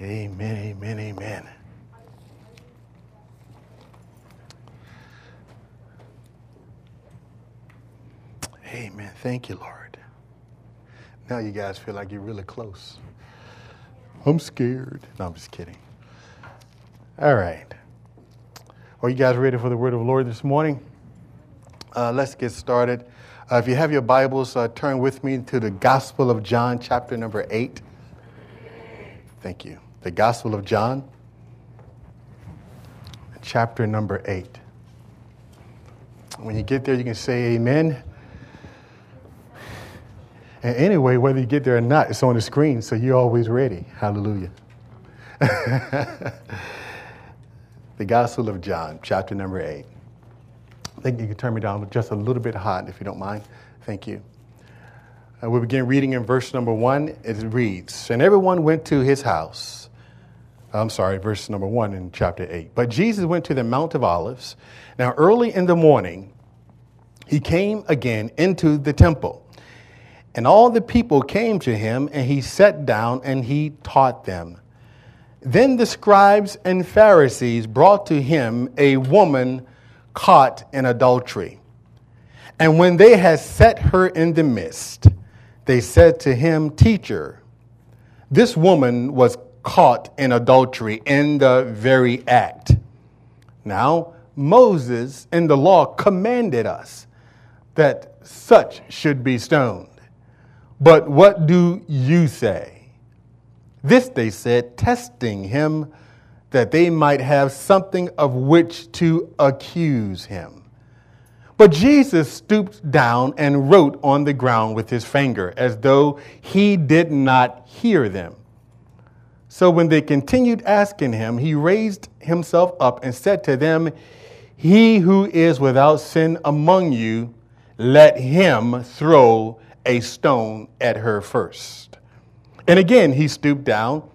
Amen, amen, amen. Amen. Thank you, Lord. Now you guys feel like you're really close. I'm scared. No, I'm just kidding. All right. Are you guys ready for the word of the Lord this morning? Uh, let's get started. Uh, if you have your Bibles, uh, turn with me to the Gospel of John, chapter number 8. Thank you. The Gospel of John, chapter number 8. When you get there, you can say amen. And anyway, whether you get there or not, it's on the screen, so you're always ready. Hallelujah. the Gospel of John, chapter number 8. I think you can turn me down just a little bit hot if you don't mind. Thank you. Uh, we begin reading in verse number 1. It reads And everyone went to his house. I'm sorry, verse number 1 in chapter 8. But Jesus went to the Mount of Olives. Now, early in the morning, he came again into the temple. And all the people came to him, and he sat down and he taught them. Then the scribes and Pharisees brought to him a woman caught in adultery. And when they had set her in the midst, they said to him, Teacher, this woman was caught in adultery in the very act. Now, Moses in the law commanded us that such should be stoned. But what do you say? This they said, testing him that they might have something of which to accuse him. But Jesus stooped down and wrote on the ground with his finger, as though he did not hear them. So when they continued asking him, he raised himself up and said to them, He who is without sin among you, let him throw a stone at her first. And again, he stooped down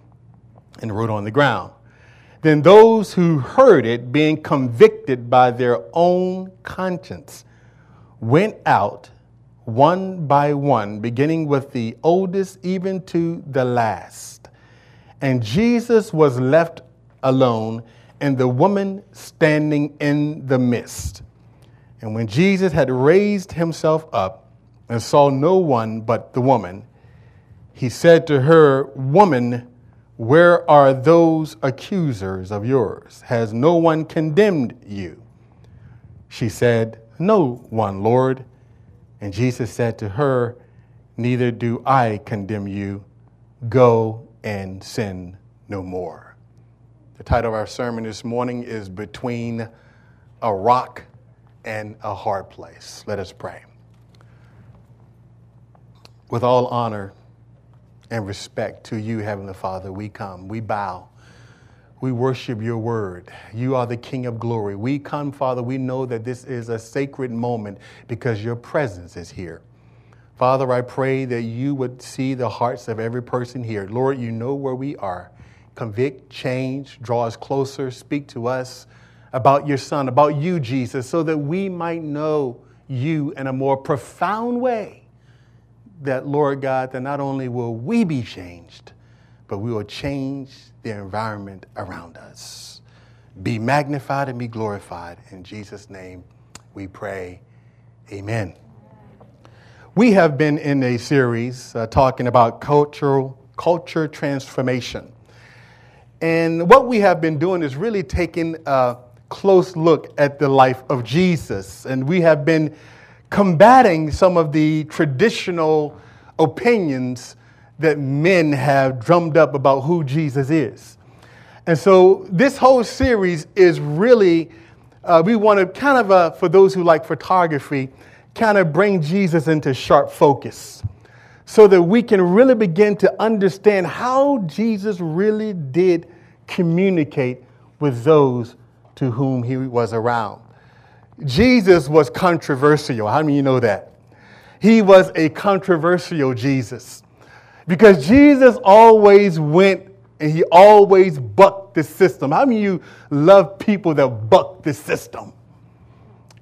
and wrote on the ground. Then those who heard it, being convicted by their own conscience, went out one by one, beginning with the oldest even to the last. And Jesus was left alone, and the woman standing in the midst. And when Jesus had raised himself up, and saw no one but the woman, he said to her, Woman, where are those accusers of yours? Has no one condemned you? She said, No one, Lord. And Jesus said to her, Neither do I condemn you. Go and sin no more. The title of our sermon this morning is Between a Rock and a Hard Place. Let us pray. With all honor and respect to you, Heavenly Father, we come, we bow. We worship your word. You are the King of glory. We come, Father, we know that this is a sacred moment because your presence is here. Father, I pray that you would see the hearts of every person here. Lord, you know where we are. Convict, change, draw us closer, speak to us about your Son, about you, Jesus, so that we might know you in a more profound way that, Lord God, that not only will we be changed, but we will change the environment around us. Be magnified and be glorified. In Jesus' name we pray. Amen. We have been in a series uh, talking about cultural culture transformation. And what we have been doing is really taking a close look at the life of Jesus. And we have been combating some of the traditional opinions that men have drummed up about who Jesus is. And so this whole series is really, uh, we want to kind of, uh, for those who like photography, kind of bring Jesus into sharp focus so that we can really begin to understand how Jesus really did communicate with those to whom he was around. Jesus was controversial. How many you know that? He was a controversial Jesus because Jesus always went and he always bucked the system. How many of you love people that buck the system?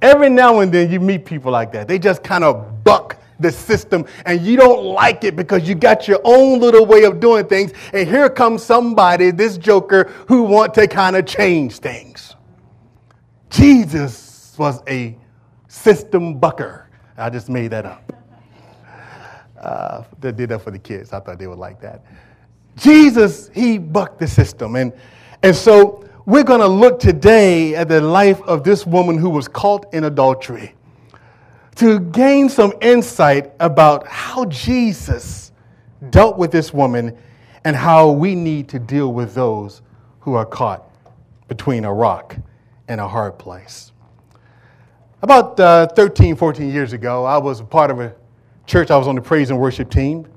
Every now and then you meet people like that. They just kind of buck the system and you don't like it because you got your own little way of doing things. And here comes somebody, this joker, who want to kind of change things. Jesus was a system bucker. I just made that up. Uh, they did that for the kids. I thought they would like that. Jesus, he bucked the system. And, and so we're going to look today at the life of this woman who was caught in adultery to gain some insight about how Jesus dealt with this woman and how we need to deal with those who are caught between a rock and a hard place. About uh, 13, 14 years ago, I was a part of a church. I was on the praise and worship team.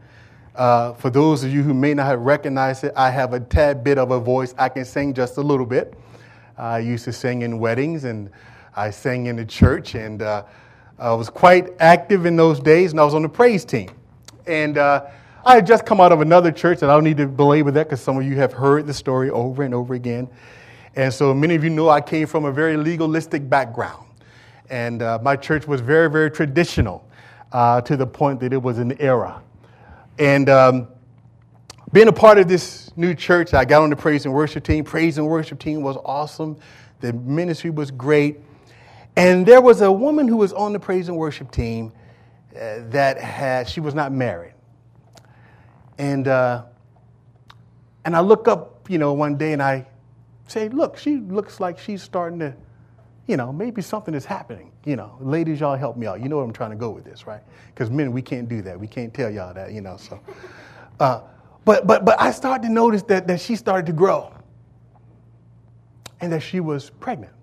Uh, for those of you who may not have recognized it, I have a tad bit of a voice. I can sing just a little bit. I used to sing in weddings and I sang in the church, and uh, I was quite active in those days, and I was on the praise team. And uh, I had just come out of another church, and I don't need to belabor that because some of you have heard the story over and over again. And so many of you know I came from a very legalistic background. And uh, my church was very, very traditional uh, to the point that it was an era. And um, being a part of this new church, I got on the praise and worship team. Praise and worship team was awesome. The ministry was great. And there was a woman who was on the praise and worship team uh, that had, she was not married. And, uh, and I look up, you know, one day and I say, look, she looks like she's starting to you know, maybe something is happening. You know, ladies, y'all help me out. You know where I'm trying to go with this, right? Because men, we can't do that. We can't tell y'all that, you know. So, uh, but but but I started to notice that that she started to grow, and that she was pregnant.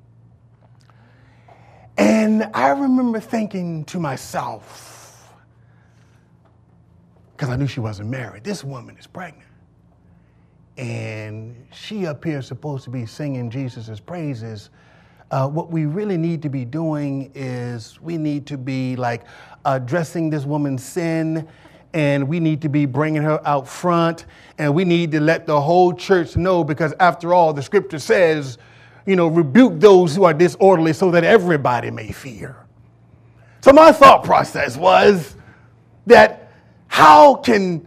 And I remember thinking to myself, because I knew she wasn't married, this woman is pregnant. And she up here supposed to be singing Jesus' praises uh, what we really need to be doing is we need to be like addressing this woman's sin and we need to be bringing her out front and we need to let the whole church know because after all the scripture says you know rebuke those who are disorderly so that everybody may fear. So my thought process was that how can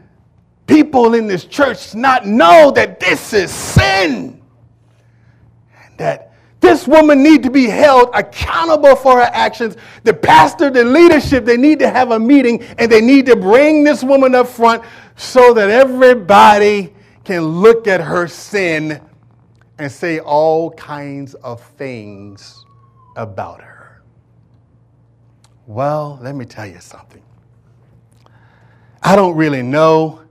people in this church not know that this is sin? And that this woman need to be held accountable for her actions. The pastor, the leadership, they need to have a meeting and they need to bring this woman up front so that everybody can look at her sin and say all kinds of things about her. Well, let me tell you something. I don't really know.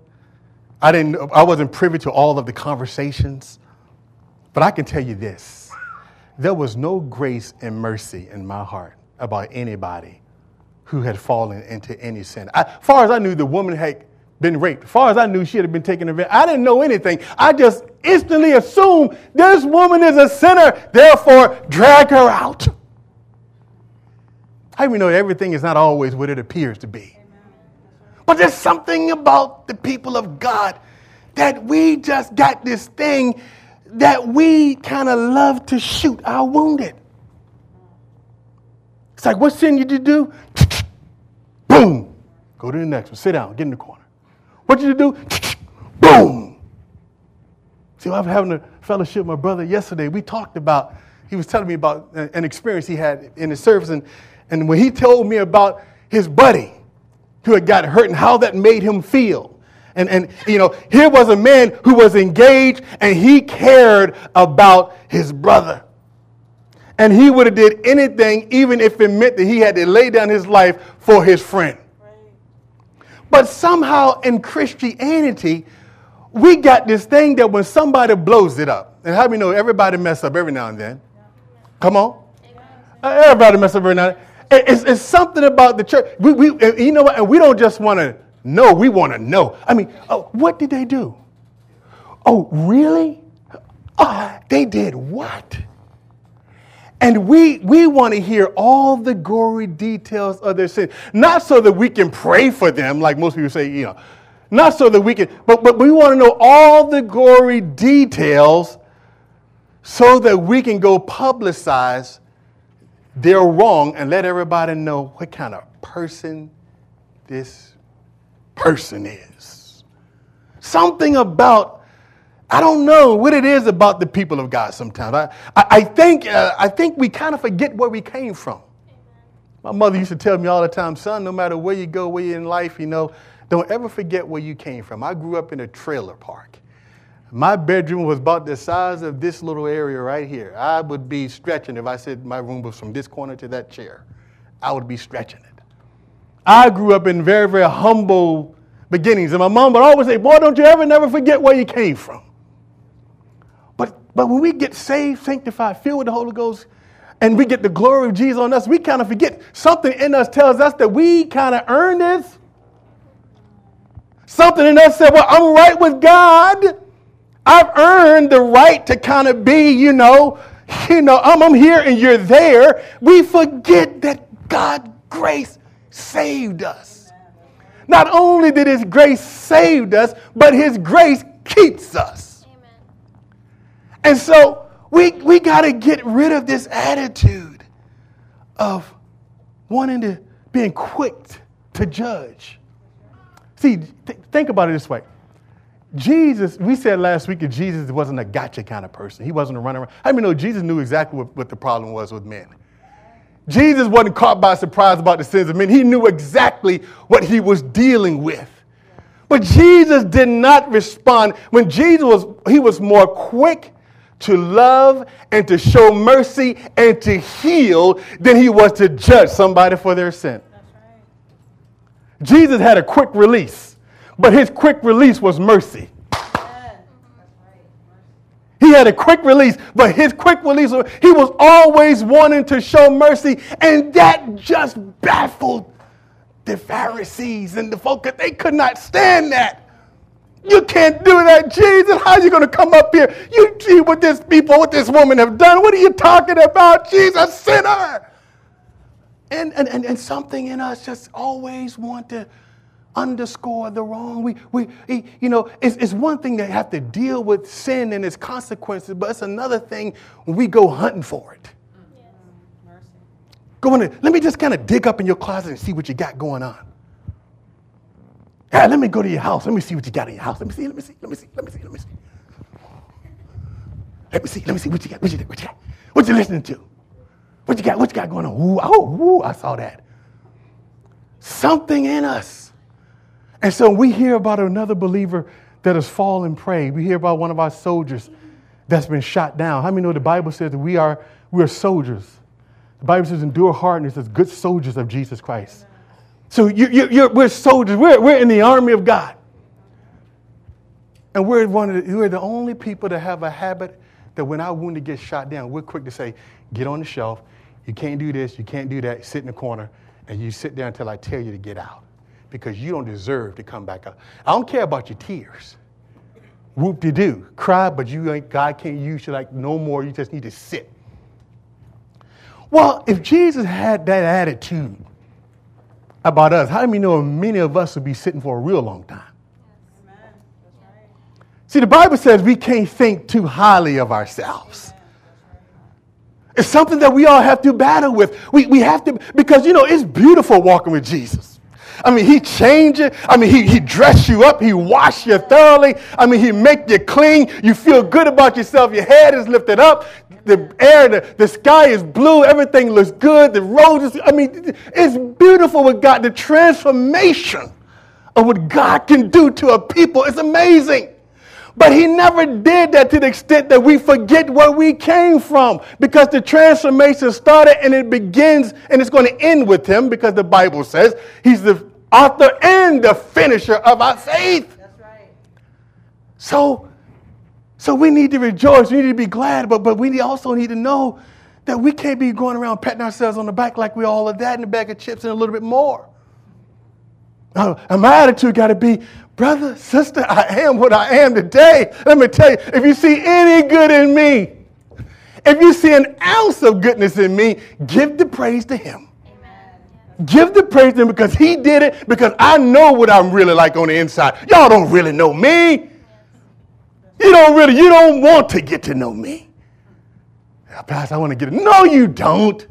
I didn't I wasn't privy to all of the conversations, but I can tell you this there was no grace and mercy in my heart about anybody who had fallen into any sin. As far as I knew, the woman had been raped. As far as I knew, she had been taken advantage. I didn't know anything. I just instantly assumed this woman is a sinner, therefore drag her out. I even know everything is not always what it appears to be. But there's something about the people of God that we just got this thing that we kind of love to shoot our wounded. It's like, what sin did you do? Boom. Go to the next one. Sit down. Get in the corner. What did you do? Boom. See, I was having a fellowship with my brother yesterday. We talked about, he was telling me about an experience he had in his service. And, and when he told me about his buddy who had got hurt and how that made him feel, and, and, you know, here was a man who was engaged and he cared about his brother. And he would have did anything, even if it meant that he had to lay down his life for his friend. But somehow in Christianity, we got this thing that when somebody blows it up, and how do we know everybody mess up every now and then? Come on. Everybody mess up every now and then. It's, it's something about the church. We, we, you know what? And we don't just want to no, we want to know. I mean, oh, what did they do? Oh, really? Oh, they did what? And we, we want to hear all the gory details of their sin. Not so that we can pray for them, like most people say, you know, not so that we can, but, but we want to know all the gory details so that we can go publicize their wrong and let everybody know what kind of person this person is. Something about, I don't know what it is about the people of God sometimes. I, I, I think, uh, I think we kind of forget where we came from. My mother used to tell me all the time, son, no matter where you go, where you're in life, you know, don't ever forget where you came from. I grew up in a trailer park. My bedroom was about the size of this little area right here. I would be stretching if I said my room was from this corner to that chair. I would be stretching it. I grew up in very, very humble beginnings. And my mom would always say, Boy, don't you ever never forget where you came from. But, but when we get saved, sanctified, filled with the Holy Ghost, and we get the glory of Jesus on us, we kind of forget something in us tells us that we kind of earned this. Something in us said, Well, I'm right with God. I've earned the right to kind of be, you know, you know, I'm, I'm here and you're there. We forget that God grace saved us. Not only did His grace save us, but His grace keeps us. And so we, we got to get rid of this attitude of wanting to being quick to judge. See, th- think about it this way. Jesus, we said last week that Jesus wasn't a gotcha kind of person. He wasn't a runner. I mean, no, Jesus knew exactly what, what the problem was with men. Jesus wasn't caught by surprise about the sins of men. He knew exactly what he was dealing with. But Jesus did not respond. When Jesus was, he was more quick to love and to show mercy and to heal than he was to judge somebody for their sin. Jesus had a quick release, but his quick release was mercy. Had a quick release, but his quick release, he was always wanting to show mercy, and that just baffled the Pharisees and the folk. They could not stand that. You can't do that, Jesus. How are you going to come up here? You see what this people, what this woman have done. What are you talking about? Jesus, sinner. And, and, and, and something in us just always want to underscore the wrong. We, we, you know, it's, it's one thing to have to deal with sin and its consequences, but it's another thing when we go hunting for it. Go in let me just kind of dig up in your closet and see what you got going on. Yeah, let me go to your house. Let me see what you got in your house. Let me see, let me see, let me see, let me see, let me see. Let me see, let me see what you got, what you, what you got. What you listening to? What you got, what you got going on? Ooh, oh, ooh, I saw that. Something in us and so we hear about another believer that has fallen prey. We hear about one of our soldiers that's been shot down. How many know the Bible says that we are, we are soldiers? The Bible says, endure hardness as good soldiers of Jesus Christ. So you, you, we're soldiers. We're, we're in the army of God. And we're, one of the, we're the only people that have a habit that when our wounded gets shot down, we're quick to say, get on the shelf. You can't do this. You can't do that. Sit in the corner. And you sit there until I tell you to get out because you don't deserve to come back up. I don't care about your tears. Whoop de doo. Cry, but you ain't, God can't use you like no more. You just need to sit. Well, if Jesus had that attitude about us, how do we know many of us would be sitting for a real long time? See, the Bible says we can't think too highly of ourselves. It's something that we all have to battle with. We, we have to, because, you know, it's beautiful walking with Jesus. I mean, he changed it. I mean, he, he dressed you up. He washed you thoroughly. I mean, he make you clean. You feel good about yourself. Your head is lifted up. The air, the, the sky is blue. Everything looks good. The roses, I mean, it's beautiful what God, the transformation of what God can do to a people is amazing. But he never did that to the extent that we forget where we came from because the transformation started and it begins and it's going to end with him because the Bible says he's the author and the finisher of our faith. That's right. So, so we need to rejoice. We need to be glad, but, but we also need to know that we can't be going around patting ourselves on the back like we all of that in the bag of chips and a little bit more. Uh, and my attitude got to be, brother, sister, I am what I am today. Let me tell you, if you see any good in me, if you see an ounce of goodness in me, give the praise to him. Give the praise to him because he did it, because I know what I'm really like on the inside. Y'all don't really know me. You don't really, you don't want to get to know me. Pastor, I want to get it. No, you don't.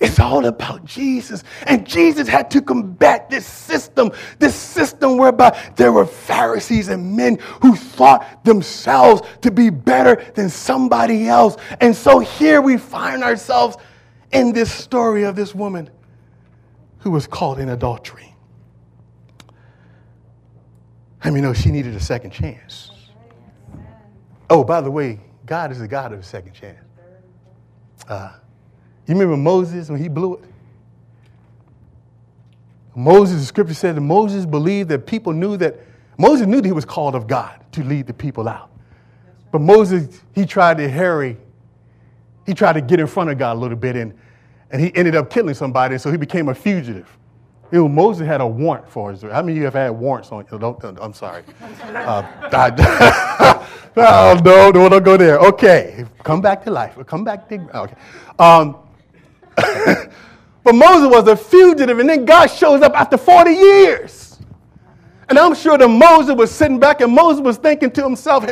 It's all about Jesus. And Jesus had to combat this system, this system whereby there were Pharisees and men who thought themselves to be better than somebody else. And so here we find ourselves in this story of this woman who was caught in adultery. I mean, no, she needed a second chance. Oh, by the way, God is the God of a second chance. Uh, you remember Moses when he blew it? Moses, the scripture said that Moses believed that people knew that Moses knew that he was called of God to lead the people out. But Moses, he tried to hurry, he tried to get in front of God a little bit, and, and he ended up killing somebody, so he became a fugitive. You know, Moses had a warrant for his. How many of you have had warrants on you? I'm sorry. Uh, I, oh, no, no, don't go there. Okay, come back to life. Come back to. Okay. Um, but Moses was a fugitive, and then God shows up after 40 years. And I'm sure that Moses was sitting back and Moses was thinking to himself,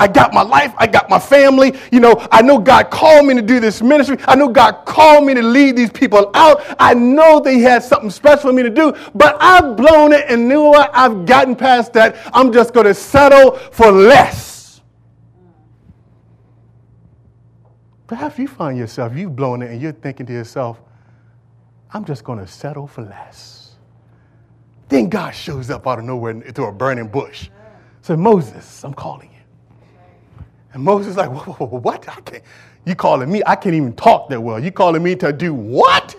I got my life, I got my family. You know, I know God called me to do this ministry. I know God called me to lead these people out. I know they had something special for me to do, but I've blown it and knew what? I've gotten past that. I'm just going to settle for less. Perhaps you find yourself, you've blown it and you're thinking to yourself, I'm just going to settle for less. Then God shows up out of nowhere through a burning bush. Said, Moses, I'm calling you. And Moses like, whoa, whoa, whoa, what? I can't. You calling me? I can't even talk that well. You calling me to do what?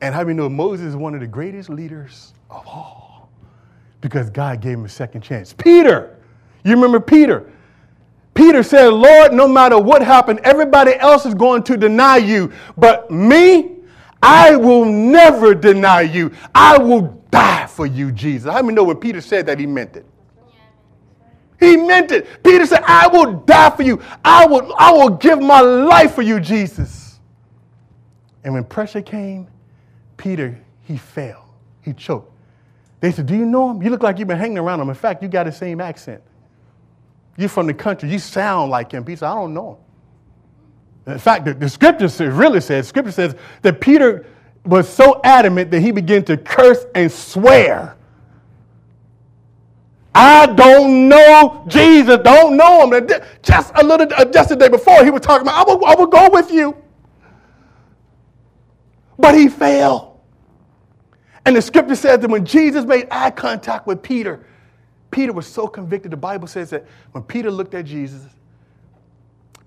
And how many know Moses is one of the greatest leaders of all? Because God gave him a second chance. Peter, you remember Peter? Peter said, Lord, no matter what happened, everybody else is going to deny you. But me, I will never deny you. I will die for you, Jesus. How many know when Peter said that he meant it? He meant it. Peter said, I will die for you. I will, I will give my life for you, Jesus. And when pressure came, Peter, he fell. He choked. They said, Do you know him? You look like you've been hanging around him. In fact, you got the same accent. You're from the country. You sound like him. Peter said, I don't know him. In fact, the, the scripture really says, scripture says that Peter was so adamant that he began to curse and swear. I don't know Jesus, don't know him. Just a little, uh, just the day before, he was talking about, I will, I will go with you. But he failed. And the scripture says that when Jesus made eye contact with Peter, Peter was so convicted. The Bible says that when Peter looked at Jesus,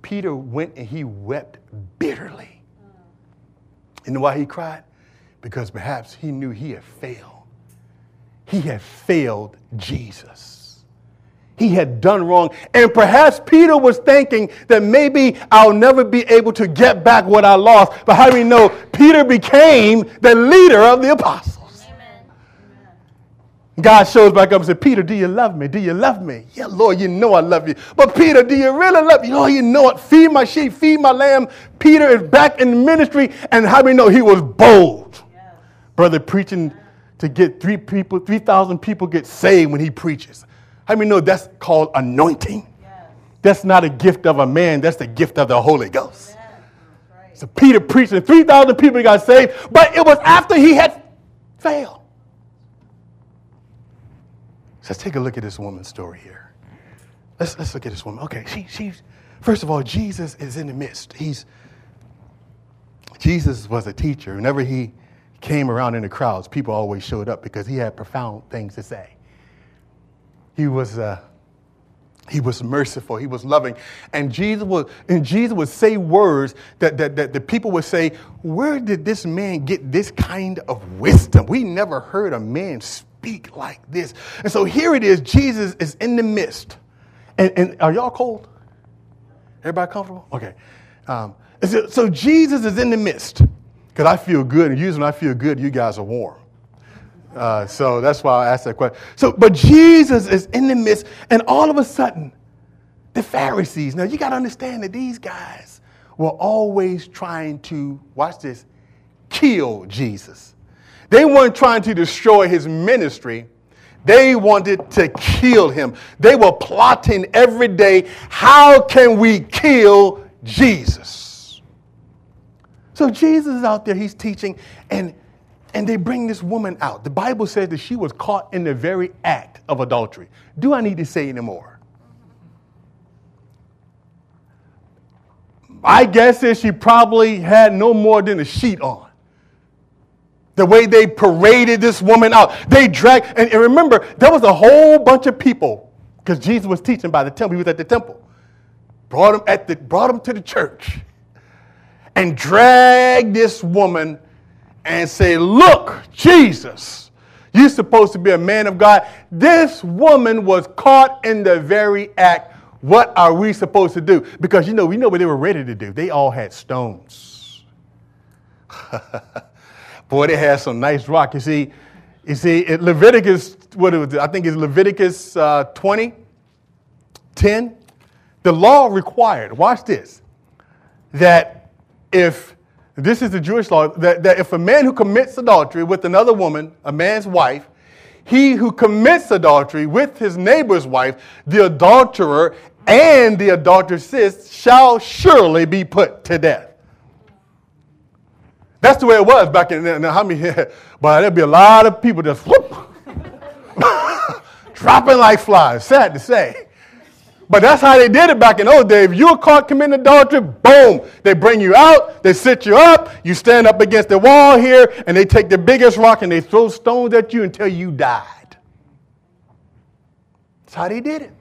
Peter went and he wept bitterly. You know why he cried? Because perhaps he knew he had failed. He had failed Jesus. He had done wrong. And perhaps Peter was thinking that maybe I'll never be able to get back what I lost. But how do we know Peter became the leader of the apostles? God shows back up and says, Peter, do you love me? Do you love me? Yeah, Lord, you know I love you. But Peter, do you really love me? Oh, you know it. Feed my sheep, feed my lamb. Peter is back in ministry, and how do we know he was bold? Yes. Brother, preaching to get three people, 3,000 people get saved when he preaches. How many know that's called anointing? Yes. That's not a gift of a man, that's the gift of the Holy Ghost. Yes. Right. So Peter preaching, 3,000 people got saved, but it was after he had failed. Let's take a look at this woman's story here. Let's, let's look at this woman. Okay, she, she's, first of all, Jesus is in the midst. He's, Jesus was a teacher. Whenever he came around in the crowds, people always showed up because he had profound things to say. He was, uh, he was merciful. He was loving. And Jesus would, and Jesus would say words that, that, that the people would say, Where did this man get this kind of wisdom? We never heard a man speak speak like this. And so here it is Jesus is in the midst. And, and are y'all cold? Everybody comfortable? Okay. Um, so, so Jesus is in the midst because I feel good. And usually when I feel good, you guys are warm. Uh, so that's why I asked that question. So, but Jesus is in the midst, and all of a sudden, the Pharisees. Now you got to understand that these guys were always trying to watch this, kill Jesus. They weren't trying to destroy his ministry. They wanted to kill him. They were plotting every day how can we kill Jesus? So Jesus is out there, he's teaching, and, and they bring this woman out. The Bible says that she was caught in the very act of adultery. Do I need to say any more? My guess is she probably had no more than a sheet on. The way they paraded this woman out, they dragged, and, and remember, there was a whole bunch of people because Jesus was teaching by the temple. He was at the temple. Brought him, at the, brought him to the church and dragged this woman and say, Look, Jesus, you're supposed to be a man of God. This woman was caught in the very act. What are we supposed to do? Because you know, we know what they were ready to do. They all had stones. Boy, they had some nice rock. You see, you see, Leviticus, what it was, I think it's Leviticus uh, 20, 10. The law required, watch this, that if, this is the Jewish law, that, that if a man who commits adultery with another woman, a man's wife, he who commits adultery with his neighbor's wife, the adulterer and the adulteress shall surely be put to death. That's the way it was back in now. How many? But there'd be a lot of people just whoop, dropping like flies. Sad to say. But that's how they did it back in those days. If you were caught committing adultery, boom, they bring you out, they sit you up, you stand up against the wall here, and they take the biggest rock and they throw stones at you until you died. That's how they did it.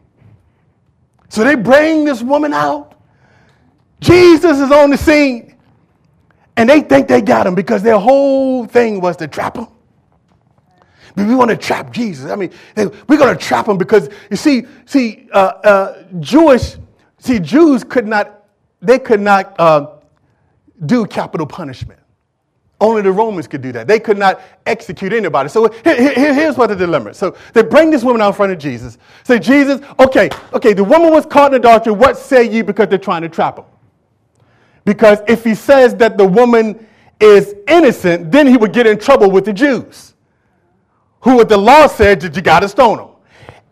So they bring this woman out. Jesus is on the scene. And they think they got him because their whole thing was to trap him. But we want to trap Jesus. I mean, they, we're going to trap him because you see, see, uh, uh, Jewish, see, Jews could not, they could not uh, do capital punishment. Only the Romans could do that. They could not execute anybody. So here, here, here's what the dilemma. So they bring this woman out in front of Jesus. Say, Jesus, okay, okay, the woman was caught in adultery. What say you? Because they're trying to trap him. Because if he says that the woman is innocent, then he would get in trouble with the Jews, who with the law said that you got to stone him.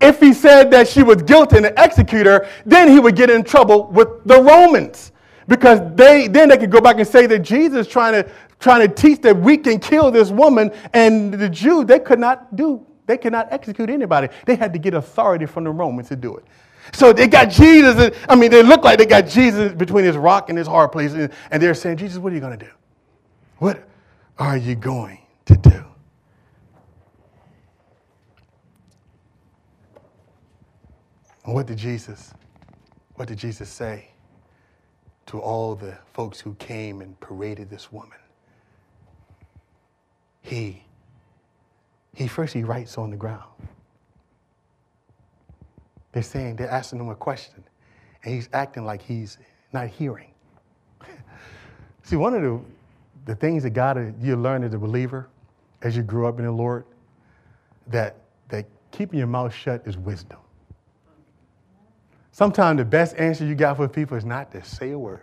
If he said that she was guilty and execute her, then he would get in trouble with the Romans. Because they then they could go back and say that Jesus trying to trying to teach that we can kill this woman, and the Jews they could not do, they could not execute anybody. They had to get authority from the Romans to do it. So they got Jesus. I mean, they look like they got Jesus between his rock and his hard place. And, they're saying, Jesus, what are you going to do? What are you going to do? And what did Jesus, what did Jesus say to all the folks who came and paraded this woman? He, he first he writes on the ground. They're saying, they're asking him a question, and he's acting like he's not hearing. See, one of the, the things that God, you learn as a believer as you grew up in the Lord, that, that keeping your mouth shut is wisdom. Sometimes the best answer you got for people is not to say a word.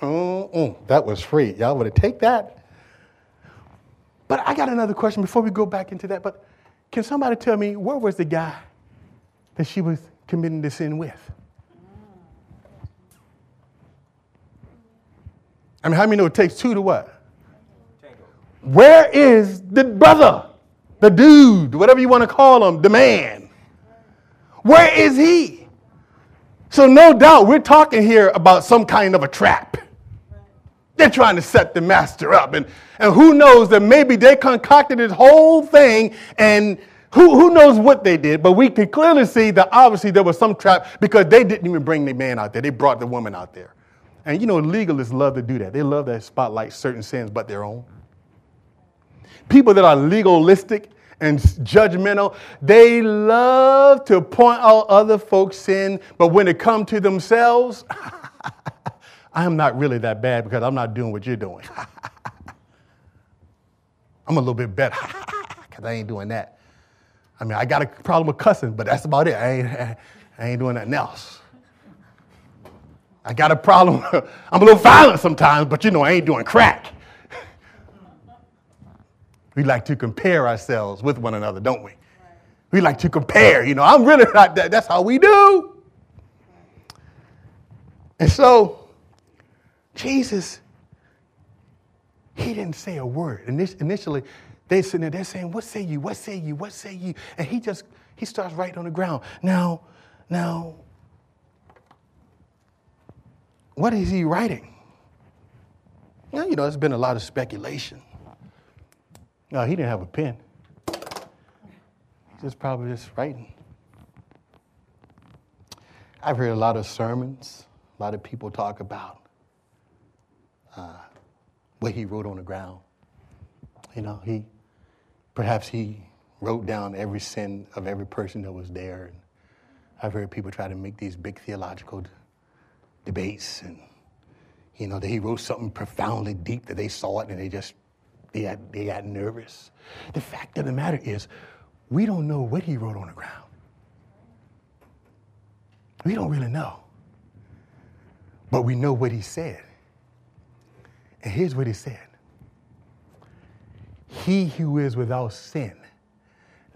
Mm-mm, that was free. Y'all would have take that. But I got another question before we go back into that. But can somebody tell me where was the guy that she was committing the sin with. I mean, how many know it takes two to what? Where is the brother, the dude, whatever you want to call him, the man? Where is he? So, no doubt, we're talking here about some kind of a trap. They're trying to set the master up. And, and who knows that maybe they concocted this whole thing and who, who knows what they did, but we can clearly see that obviously there was some trap because they didn't even bring the man out there. They brought the woman out there. And you know, legalists love to do that. They love to spotlight certain sins but their own. People that are legalistic and judgmental, they love to point out other folks' sin, but when it comes to themselves, I am not really that bad because I'm not doing what you're doing. I'm a little bit better because I ain't doing that. I mean, I got a problem with cussing, but that's about it. I ain't, I ain't doing nothing else. I got a problem. I'm a little violent sometimes, but you know, I ain't doing crack. we like to compare ourselves with one another, don't we? We like to compare. You know, I'm really not that. That's how we do. And so Jesus, he didn't say a word. Initially, they sitting there, they're saying, What say you? What say you? What say you? And he just, he starts writing on the ground. Now, now, what is he writing? Well, you know, there's been a lot of speculation. No, he didn't have a pen. He's just probably just writing. I've heard a lot of sermons, a lot of people talk about uh, what he wrote on the ground. You know, he perhaps he wrote down every sin of every person that was there. And I've heard people try to make these big theological debates, and you know, that he wrote something profoundly deep that they saw it and they just they got, they got nervous. The fact of the matter is, we don't know what he wrote on the ground. We don't really know. But we know what he said. And here's what he said He who is without sin,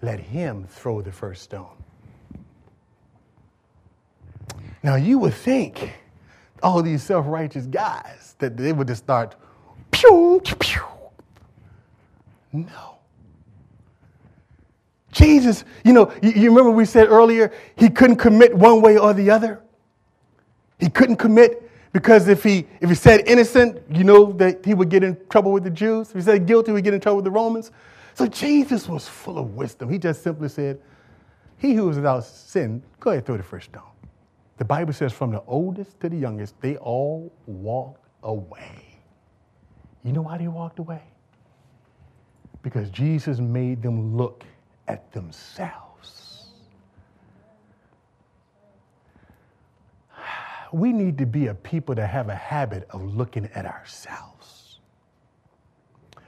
let him throw the first stone. Now, you would think all these self righteous guys that they would just start, pew, pew. No. Jesus, you know, you, you remember we said earlier he couldn't commit one way or the other? He couldn't commit because if he, if he said innocent, you know that he would get in trouble with the Jews. If he said guilty, he would get in trouble with the Romans. So Jesus was full of wisdom. He just simply said, He who is without sin, go ahead, throw the first stone. The Bible says, from the oldest to the youngest, they all walked away. You know why they walked away? Because Jesus made them look at themselves. We need to be a people that have a habit of looking at ourselves.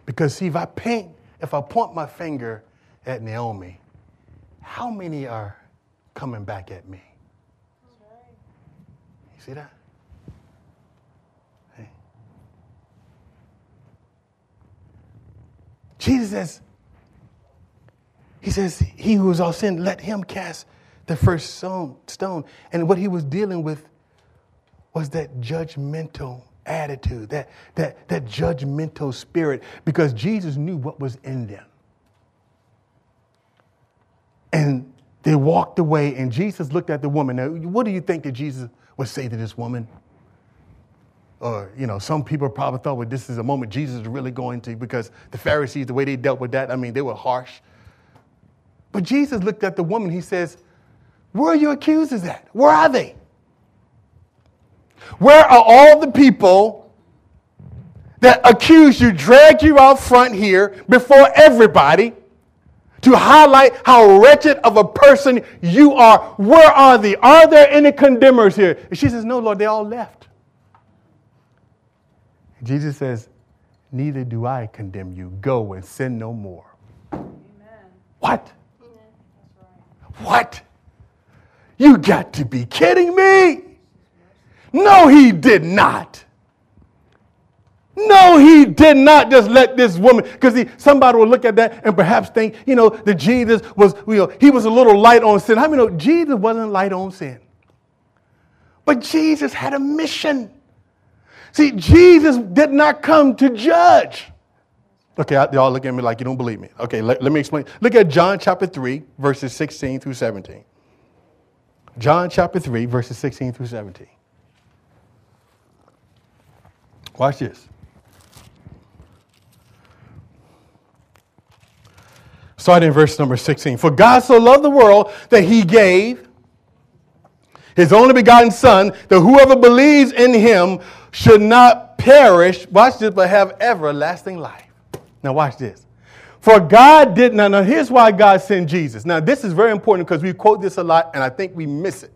Because, see, if I paint, if I point my finger at Naomi, how many are coming back at me? You see that? Hey. Jesus says, he says, He who is all sin, let him cast the first stone. And what he was dealing with was that judgmental attitude, that, that, that judgmental spirit, because Jesus knew what was in them. And they walked away, and Jesus looked at the woman. Now, what do you think that Jesus would say to this woman? Or, you know, some people probably thought, well, this is a moment Jesus is really going to, because the Pharisees, the way they dealt with that, I mean, they were harsh. But Jesus looked at the woman, he says, Where are your accusers at? Where are they? Where are all the people that accused you, dragged you out front here before everybody to highlight how wretched of a person you are? Where are they? Are there any condemners here? And she says, No, Lord, they all left. Jesus says, Neither do I condemn you. Go and sin no more. Amen. What? What? You got to be kidding me. No, he did not. No, he did not just let this woman, because somebody will look at that and perhaps think, you know, that Jesus was, you know, he was a little light on sin. How many know Jesus wasn't light on sin? But Jesus had a mission. See, Jesus did not come to judge. Okay, y'all look at me like you don't believe me. Okay, let, let me explain. Look at John chapter 3, verses 16 through 17. John chapter 3, verses 16 through 17. Watch this. Starting in verse number 16. For God so loved the world that he gave his only begotten Son, that whoever believes in him should not perish, watch this, but have everlasting life. Now, watch this. For God did not. Now, here's why God sent Jesus. Now, this is very important because we quote this a lot and I think we miss it.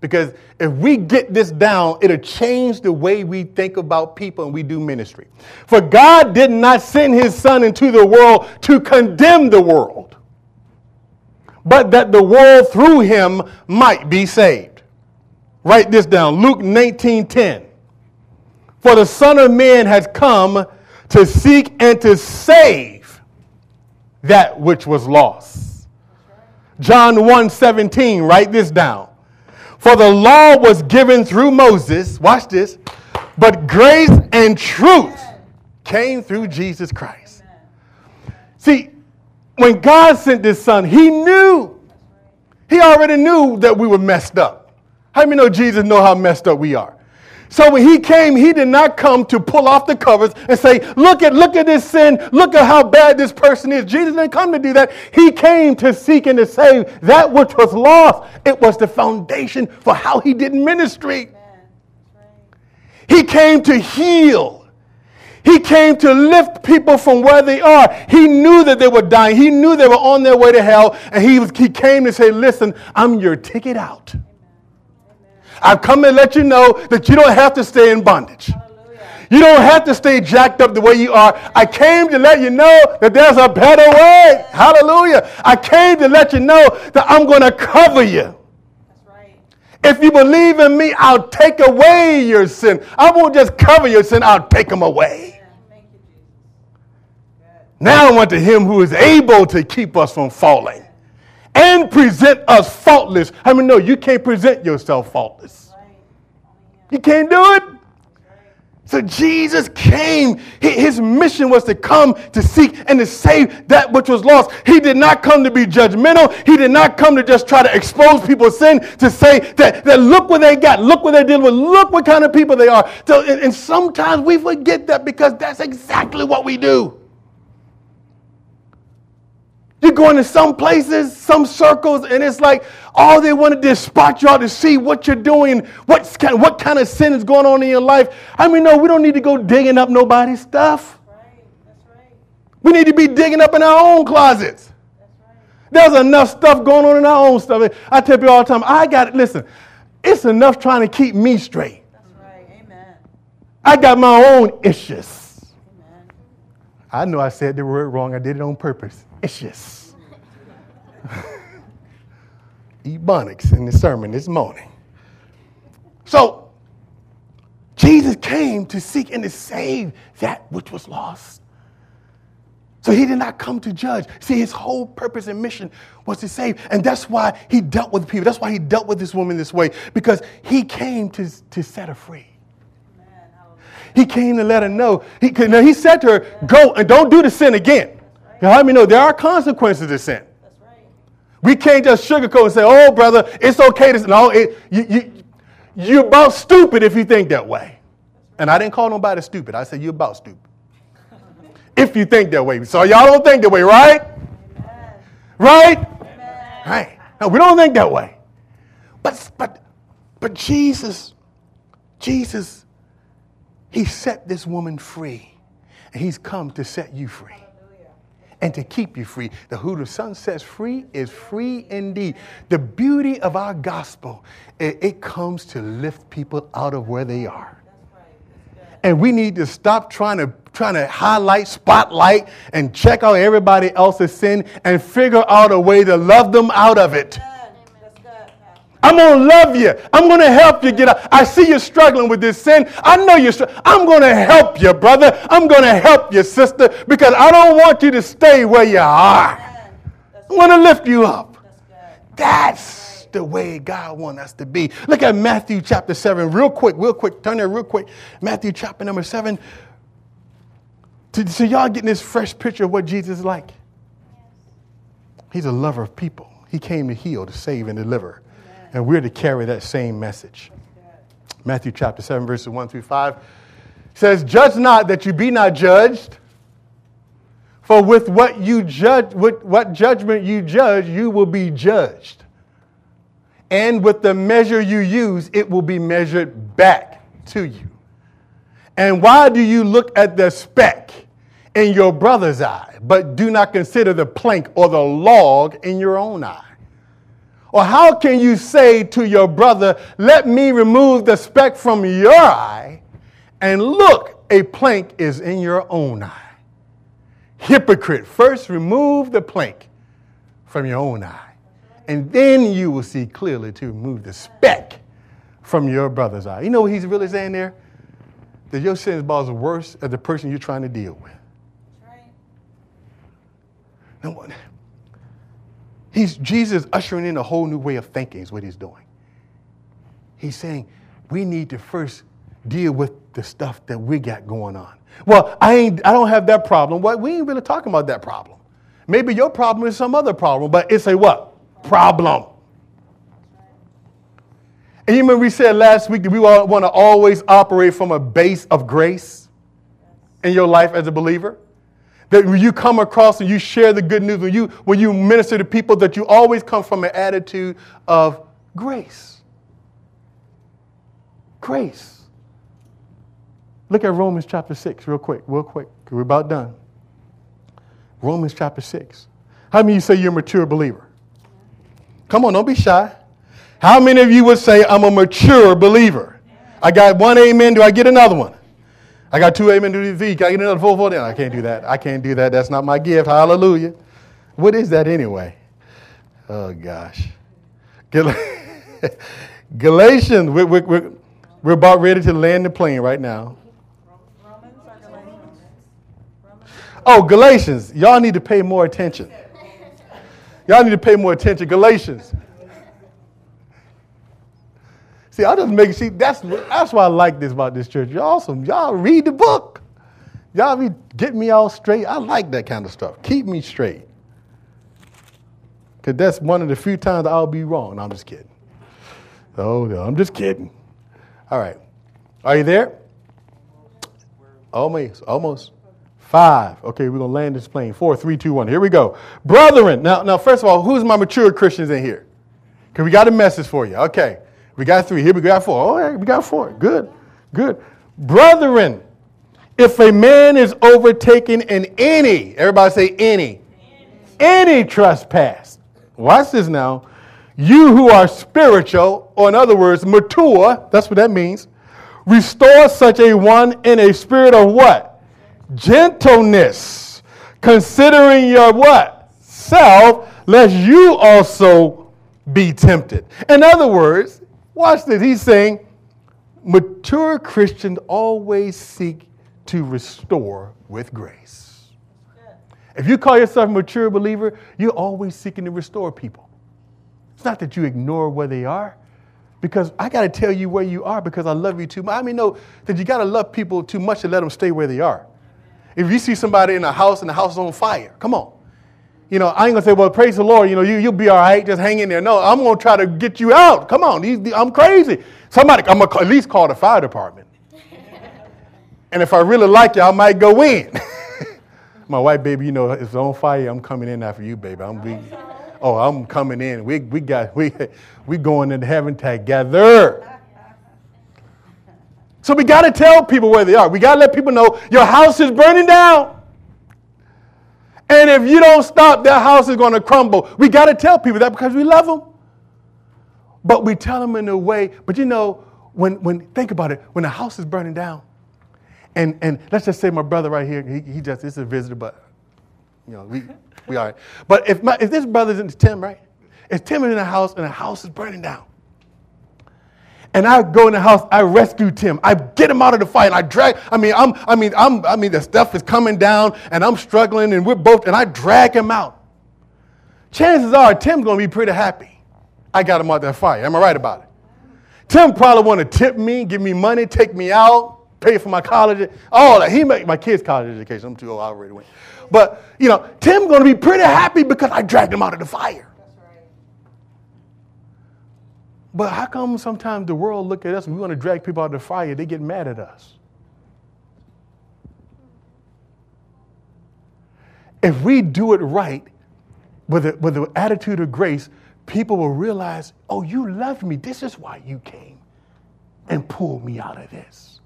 Because if we get this down, it'll change the way we think about people and we do ministry. For God did not send his Son into the world to condemn the world, but that the world through him might be saved. Write this down Luke 19 10. For the Son of Man has come to seek and to save that which was lost. John 1 17, write this down. For the law was given through Moses, watch this, But grace and truth came through Jesus Christ. See, when God sent this son, he knew. He already knew that we were messed up. How many know Jesus know how messed up we are? So when he came, he did not come to pull off the covers and say, look at, look at this sin. Look at how bad this person is. Jesus didn't come to do that. He came to seek and to save that which was lost. It was the foundation for how he did ministry. He came to heal. He came to lift people from where they are. He knew that they were dying. He knew they were on their way to hell. And he, was, he came to say, Listen, I'm your ticket out. I've come to let you know that you don't have to stay in bondage. You don't have to stay jacked up the way you are. I came to let you know that there's a better way. Hallelujah. I came to let you know that I'm going to cover you. If you believe in me, I'll take away your sin. I won't just cover your sin, I'll take them away. Now I want to him who is able to keep us from falling and present us faultless. How many know you can't present yourself faultless? You can't do it. So Jesus came. His mission was to come to seek and to save that which was lost. He did not come to be judgmental. He did not come to just try to expose people's sin, to say that, that look what they got, look what they're dealing with, look what kind of people they are. So, and, and sometimes we forget that because that's exactly what we do. You're going to some places, some circles, and it's like all they want to do is spot you out to see what you're doing, what's kind, what kind of sin is going on in your life. I mean, no, we don't need to go digging up nobody's stuff. Right. Right. We need to be digging up in our own closets. Right. There's enough stuff going on in our own stuff. I tell people all the time, I got it. Listen, it's enough trying to keep me straight. I got my own issues. Amen. I know I said the word wrong. I did it on purpose. Issues. Ebonics in the sermon this morning. So, Jesus came to seek and to save that which was lost. So he did not come to judge. See, his whole purpose and mission was to save. And that's why he dealt with people. That's why he dealt with this woman this way, because he came to, to set her free. He came to let her know. He, now he said to her, Go and don't do the sin again. Now, let me know there are consequences to sin. We can't just sugarcoat and say, oh, brother, it's okay to. No, it, you, you, you're about stupid if you think that way. And I didn't call nobody stupid. I said, you're about stupid. if you think that way. So y'all don't think that way, right? Amen. Right? Amen. Right. No, we don't think that way. But, but, but Jesus, Jesus, he set this woman free. And he's come to set you free and to keep you free. The who the Son sets free is free indeed. The beauty of our gospel, it, it comes to lift people out of where they are. And we need to stop trying to trying to highlight, spotlight, and check out everybody else's sin and figure out a way to love them out of it. I'm going to love you. I'm going to help you get out. I see you struggling with this sin. I know you're struggling. I'm going to help you, brother. I'm going to help you, sister, because I don't want you to stay where you are. I want to lift you up. That's the way God wants us to be. Look at Matthew chapter 7, real quick, real quick. Turn there real quick. Matthew chapter number 7. So, y'all getting this fresh picture of what Jesus is like. He's a lover of people. He came to heal, to save, and deliver. And we're to carry that same message. Matthew chapter 7, verses 1 through 5 says, Judge not that you be not judged. For with what you judge, with what judgment you judge, you will be judged. And with the measure you use, it will be measured back to you. And why do you look at the speck in your brother's eye, but do not consider the plank or the log in your own eye? Or how can you say to your brother, Let me remove the speck from your eye, and look, a plank is in your own eye? Hypocrite, first remove the plank from your own eye, and then you will see clearly to remove the speck from your brother's eye. You know what he's really saying there? That your sin is worse as the person you're trying to deal with. Right. Now, He's Jesus ushering in a whole new way of thinking, is what he's doing. He's saying we need to first deal with the stuff that we got going on. Well, I ain't I don't have that problem. What we ain't really talking about that problem. Maybe your problem is some other problem, but it's a what? Problem. And you remember we said last week that we want to always operate from a base of grace in your life as a believer? That when you come across and you share the good news, when you, when you minister to people, that you always come from an attitude of grace. Grace. Look at Romans chapter 6 real quick, real quick, we're about done. Romans chapter 6. How many of you say you're a mature believer? Come on, don't be shy. How many of you would say, I'm a mature believer? I got one amen. Do I get another one? I got two amen to the V. Can I get another four for four? I can't do that. I can't do that. That's not my gift. Hallelujah. What is that anyway? Oh, gosh. Galatians, we're, we're, we're about ready to land the plane right now. Oh, Galatians. Y'all need to pay more attention. Y'all need to pay more attention. Galatians. See, I just make see that's that's why I like this about this church. Y'all awesome. Y'all read the book. Y'all be getting me all straight. I like that kind of stuff. Keep me straight. Cause that's one of the few times I'll be wrong. No, I'm just kidding. Oh no, I'm just kidding. All right. Are you there? Almost, almost. Five. Okay, we're gonna land this plane. Four, three, two, one. Here we go. Brethren. Now, now, first of all, who's my mature Christians in here? Because we got a message for you. Okay. We got three. Here we got four. All right, we got four. Good, good. Brethren, if a man is overtaken in any, everybody say any, any, any trespass. Watch this now. You who are spiritual, or in other words, mature, that's what that means, restore such a one in a spirit of what? Gentleness. Considering your what? Self, lest you also be tempted. In other words, Watch this. He's saying, mature Christians always seek to restore with grace. If you call yourself a mature believer, you're always seeking to restore people. It's not that you ignore where they are, because I got to tell you where you are because I love you too much. I mean, no, that you got to love people too much to let them stay where they are. If you see somebody in a house and the house is on fire, come on you know, I ain't gonna say, well, praise the Lord, you know, you, you'll be all right, just hang in there. No, I'm gonna try to get you out. Come on, these, I'm crazy. Somebody, I'm gonna at least call the fire department. and if I really like you, I might go in. My wife, baby, you know, it's on fire. I'm coming in after you, baby. I'm be, oh, I'm coming in. We, we got, we, we going into heaven together. So we got to tell people where they are. We got to let people know your house is burning down. And if you don't stop, their house is going to crumble. We got to tell people that because we love them. But we tell them in a way, but you know, when, when think about it, when the house is burning down, and, and let's just say my brother right here, he, he just, this is a visitor, but, you know, we, we are. But if, my, if this brother's in Tim, right? If Tim is in the house and the house is burning down, and I go in the house, I rescue Tim. I get him out of the fight. And I drag, I mean, I'm, I mean, I'm, I mean, the stuff is coming down and I'm struggling and we're both, and I drag him out. Chances are Tim's gonna be pretty happy. I got him out that fight. Am I right about it? Tim probably want to tip me, give me money, take me out, pay for my college, all that. He make my kids' college education. I'm too old, I already went. But you know, Tim's gonna be pretty happy because I dragged him out of the fire. But how come sometimes the world look at us and we want to drag people out of the fire, they get mad at us? If we do it right with, a, with the attitude of grace, people will realize, oh, you love me. This is why you came and pulled me out of this.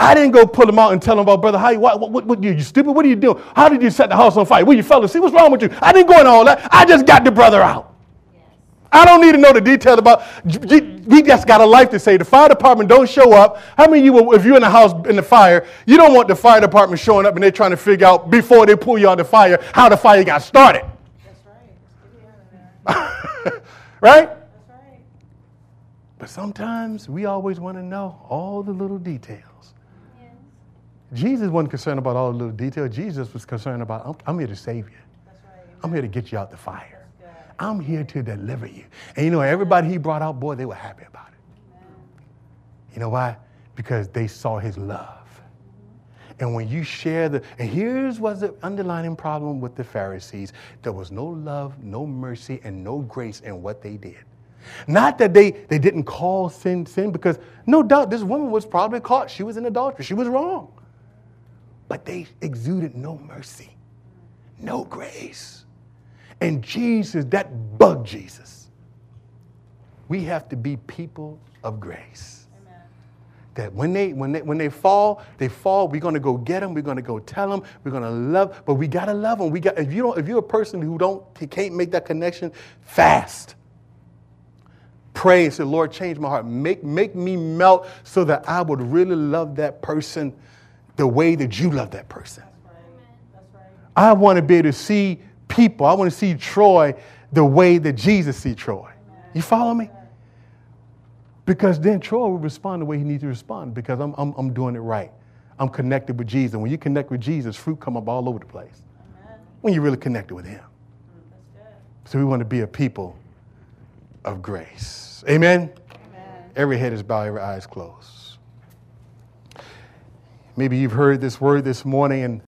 I didn't go pull them out and tell them about, brother, how you, what, what, what, you, you stupid? What are you doing? How did you set the house on fire? Where you fell see What's wrong with you? I didn't go into all that. I just got the brother out. I don't need to know the details about. We just got a life to say. The fire department don't show up. How many of you, if you're in the house in the fire, you don't want the fire department showing up and they're trying to figure out before they pull you out of the fire how the fire got started. That's right. right? That's right. But sometimes we always want to know all the little details. Yes. Jesus wasn't concerned about all the little details. Jesus was concerned about, I'm, I'm here to save you. Right. I'm here to get you out the fire. I'm here to deliver you. And you know, everybody he brought out, boy, they were happy about it. You know why? Because they saw his love. And when you share the, and here's was the underlying problem with the Pharisees there was no love, no mercy, and no grace in what they did. Not that they, they didn't call sin sin, because no doubt this woman was probably caught. She was in adultery. She was wrong. But they exuded no mercy, no grace. And Jesus, that bugged Jesus. We have to be people of grace. Amen. That when they, when, they, when they fall, they fall. We're going to go get them. We're going to go tell them. We're going to love. But we got to love them. We got, if, you don't, if you're a person who don't, can't make that connection, fast. Pray and say, Lord, change my heart. Make, make me melt so that I would really love that person the way that you love that person. That's right. That's right. I want to be able to see people. I want to see Troy the way that Jesus see Troy. You follow me? Because then Troy will respond the way he needs to respond because I'm, I'm, I'm doing it right. I'm connected with Jesus. When you connect with Jesus, fruit come up all over the place. Amen. When you really connected with him. Mm, so we want to be a people of grace. Amen? Amen? Every head is bowed, every eye is closed. Maybe you've heard this word this morning and